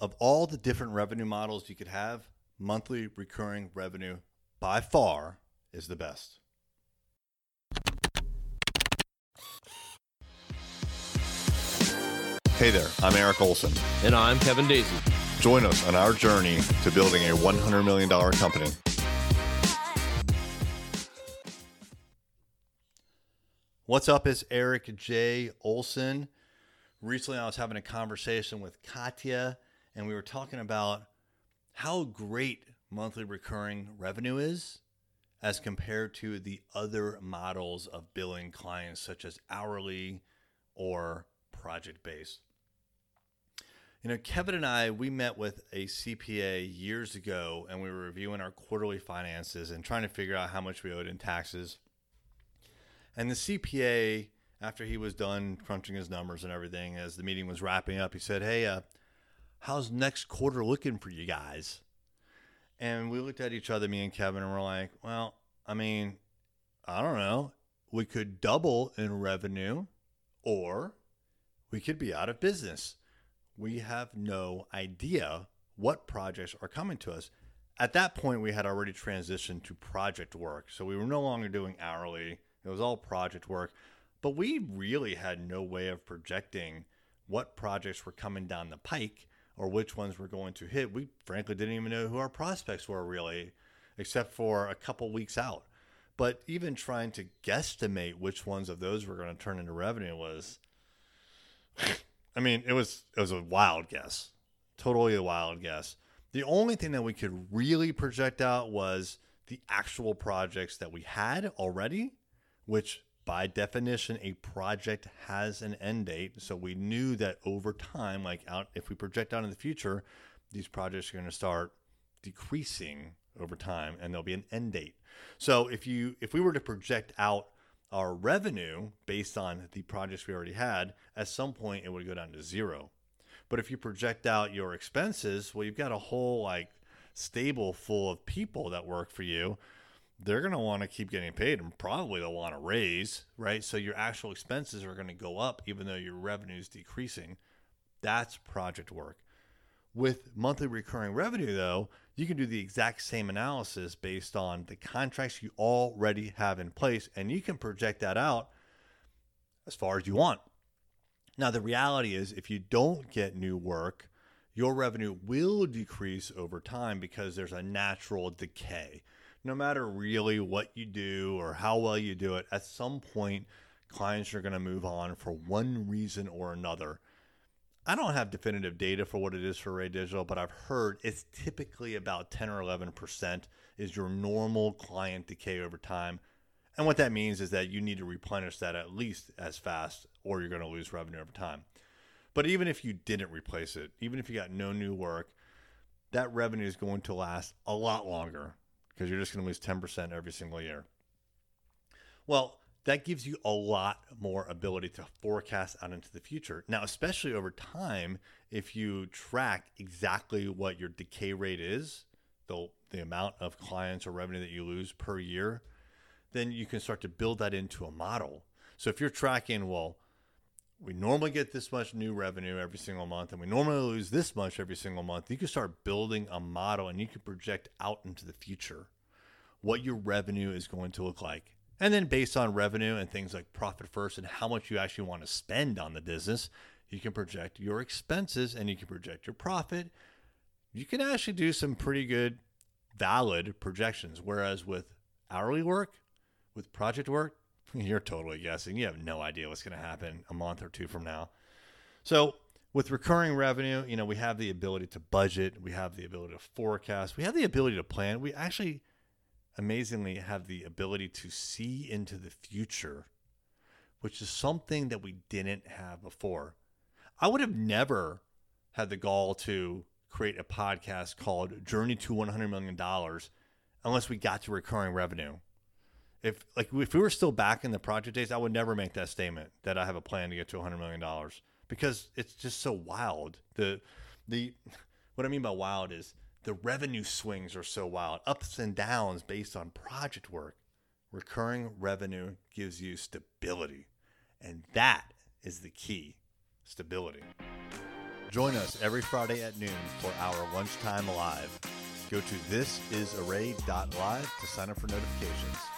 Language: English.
of all the different revenue models you could have, monthly recurring revenue by far is the best. Hey there, I'm Eric Olson. And I'm Kevin Daisy. Join us on our journey to building a $100 million company. What's up? It's Eric J. Olson. Recently, I was having a conversation with Katya, and we were talking about how great monthly recurring revenue is as compared to the other models of billing clients, such as hourly or project based. You know, Kevin and I, we met with a CPA years ago and we were reviewing our quarterly finances and trying to figure out how much we owed in taxes. And the CPA, after he was done crunching his numbers and everything, as the meeting was wrapping up, he said, Hey, uh, how's next quarter looking for you guys? And we looked at each other, me and Kevin, and we're like, Well, I mean, I don't know. We could double in revenue or we could be out of business we have no idea what projects are coming to us. At that point, we had already transitioned to project work. So we were no longer doing hourly, it was all project work. But we really had no way of projecting what projects were coming down the pike or which ones were going to hit. We frankly didn't even know who our prospects were really, except for a couple weeks out. But even trying to guesstimate which ones of those were going to turn into revenue was I mean, it was it was a wild guess, totally a wild guess. The only thing that we could really project out was the actual projects that we had already, which by definition a project has an end date. So we knew that over time, like out if we project out in the future, these projects are going to start decreasing over time and there'll be an end date. So if you if we were to project out our revenue based on the projects we already had, at some point it would go down to zero. But if you project out your expenses, well, you've got a whole like stable full of people that work for you. They're going to want to keep getting paid and probably they'll want to raise, right? So your actual expenses are going to go up even though your revenue is decreasing. That's project work. With monthly recurring revenue, though, you can do the exact same analysis based on the contracts you already have in place, and you can project that out as far as you want. Now, the reality is, if you don't get new work, your revenue will decrease over time because there's a natural decay. No matter really what you do or how well you do it, at some point, clients are going to move on for one reason or another. I don't have definitive data for what it is for Array Digital, but I've heard it's typically about 10 or 11% is your normal client decay over time. And what that means is that you need to replenish that at least as fast or you're going to lose revenue over time. But even if you didn't replace it, even if you got no new work, that revenue is going to last a lot longer because you're just going to lose 10% every single year. Well, that gives you a lot more ability to forecast out into the future. Now, especially over time, if you track exactly what your decay rate is, the, the amount of clients or revenue that you lose per year, then you can start to build that into a model. So if you're tracking, well, we normally get this much new revenue every single month and we normally lose this much every single month, you can start building a model and you can project out into the future what your revenue is going to look like and then based on revenue and things like profit first and how much you actually want to spend on the business, you can project your expenses and you can project your profit. You can actually do some pretty good, valid projections. Whereas with hourly work, with project work, you're totally guessing. You have no idea what's going to happen a month or two from now. So, with recurring revenue, you know, we have the ability to budget, we have the ability to forecast, we have the ability to plan. We actually amazingly have the ability to see into the future, which is something that we didn't have before. I would have never had the gall to create a podcast called Journey to $100 million unless we got to recurring revenue. If like if we were still back in the project days, I would never make that statement that I have a plan to get to $100 million because it's just so wild. The the what I mean by wild is the revenue swings are so wild, ups and downs based on project work. Recurring revenue gives you stability. And that is the key stability. Join us every Friday at noon for our lunchtime live. Go to thisisarray.live to sign up for notifications.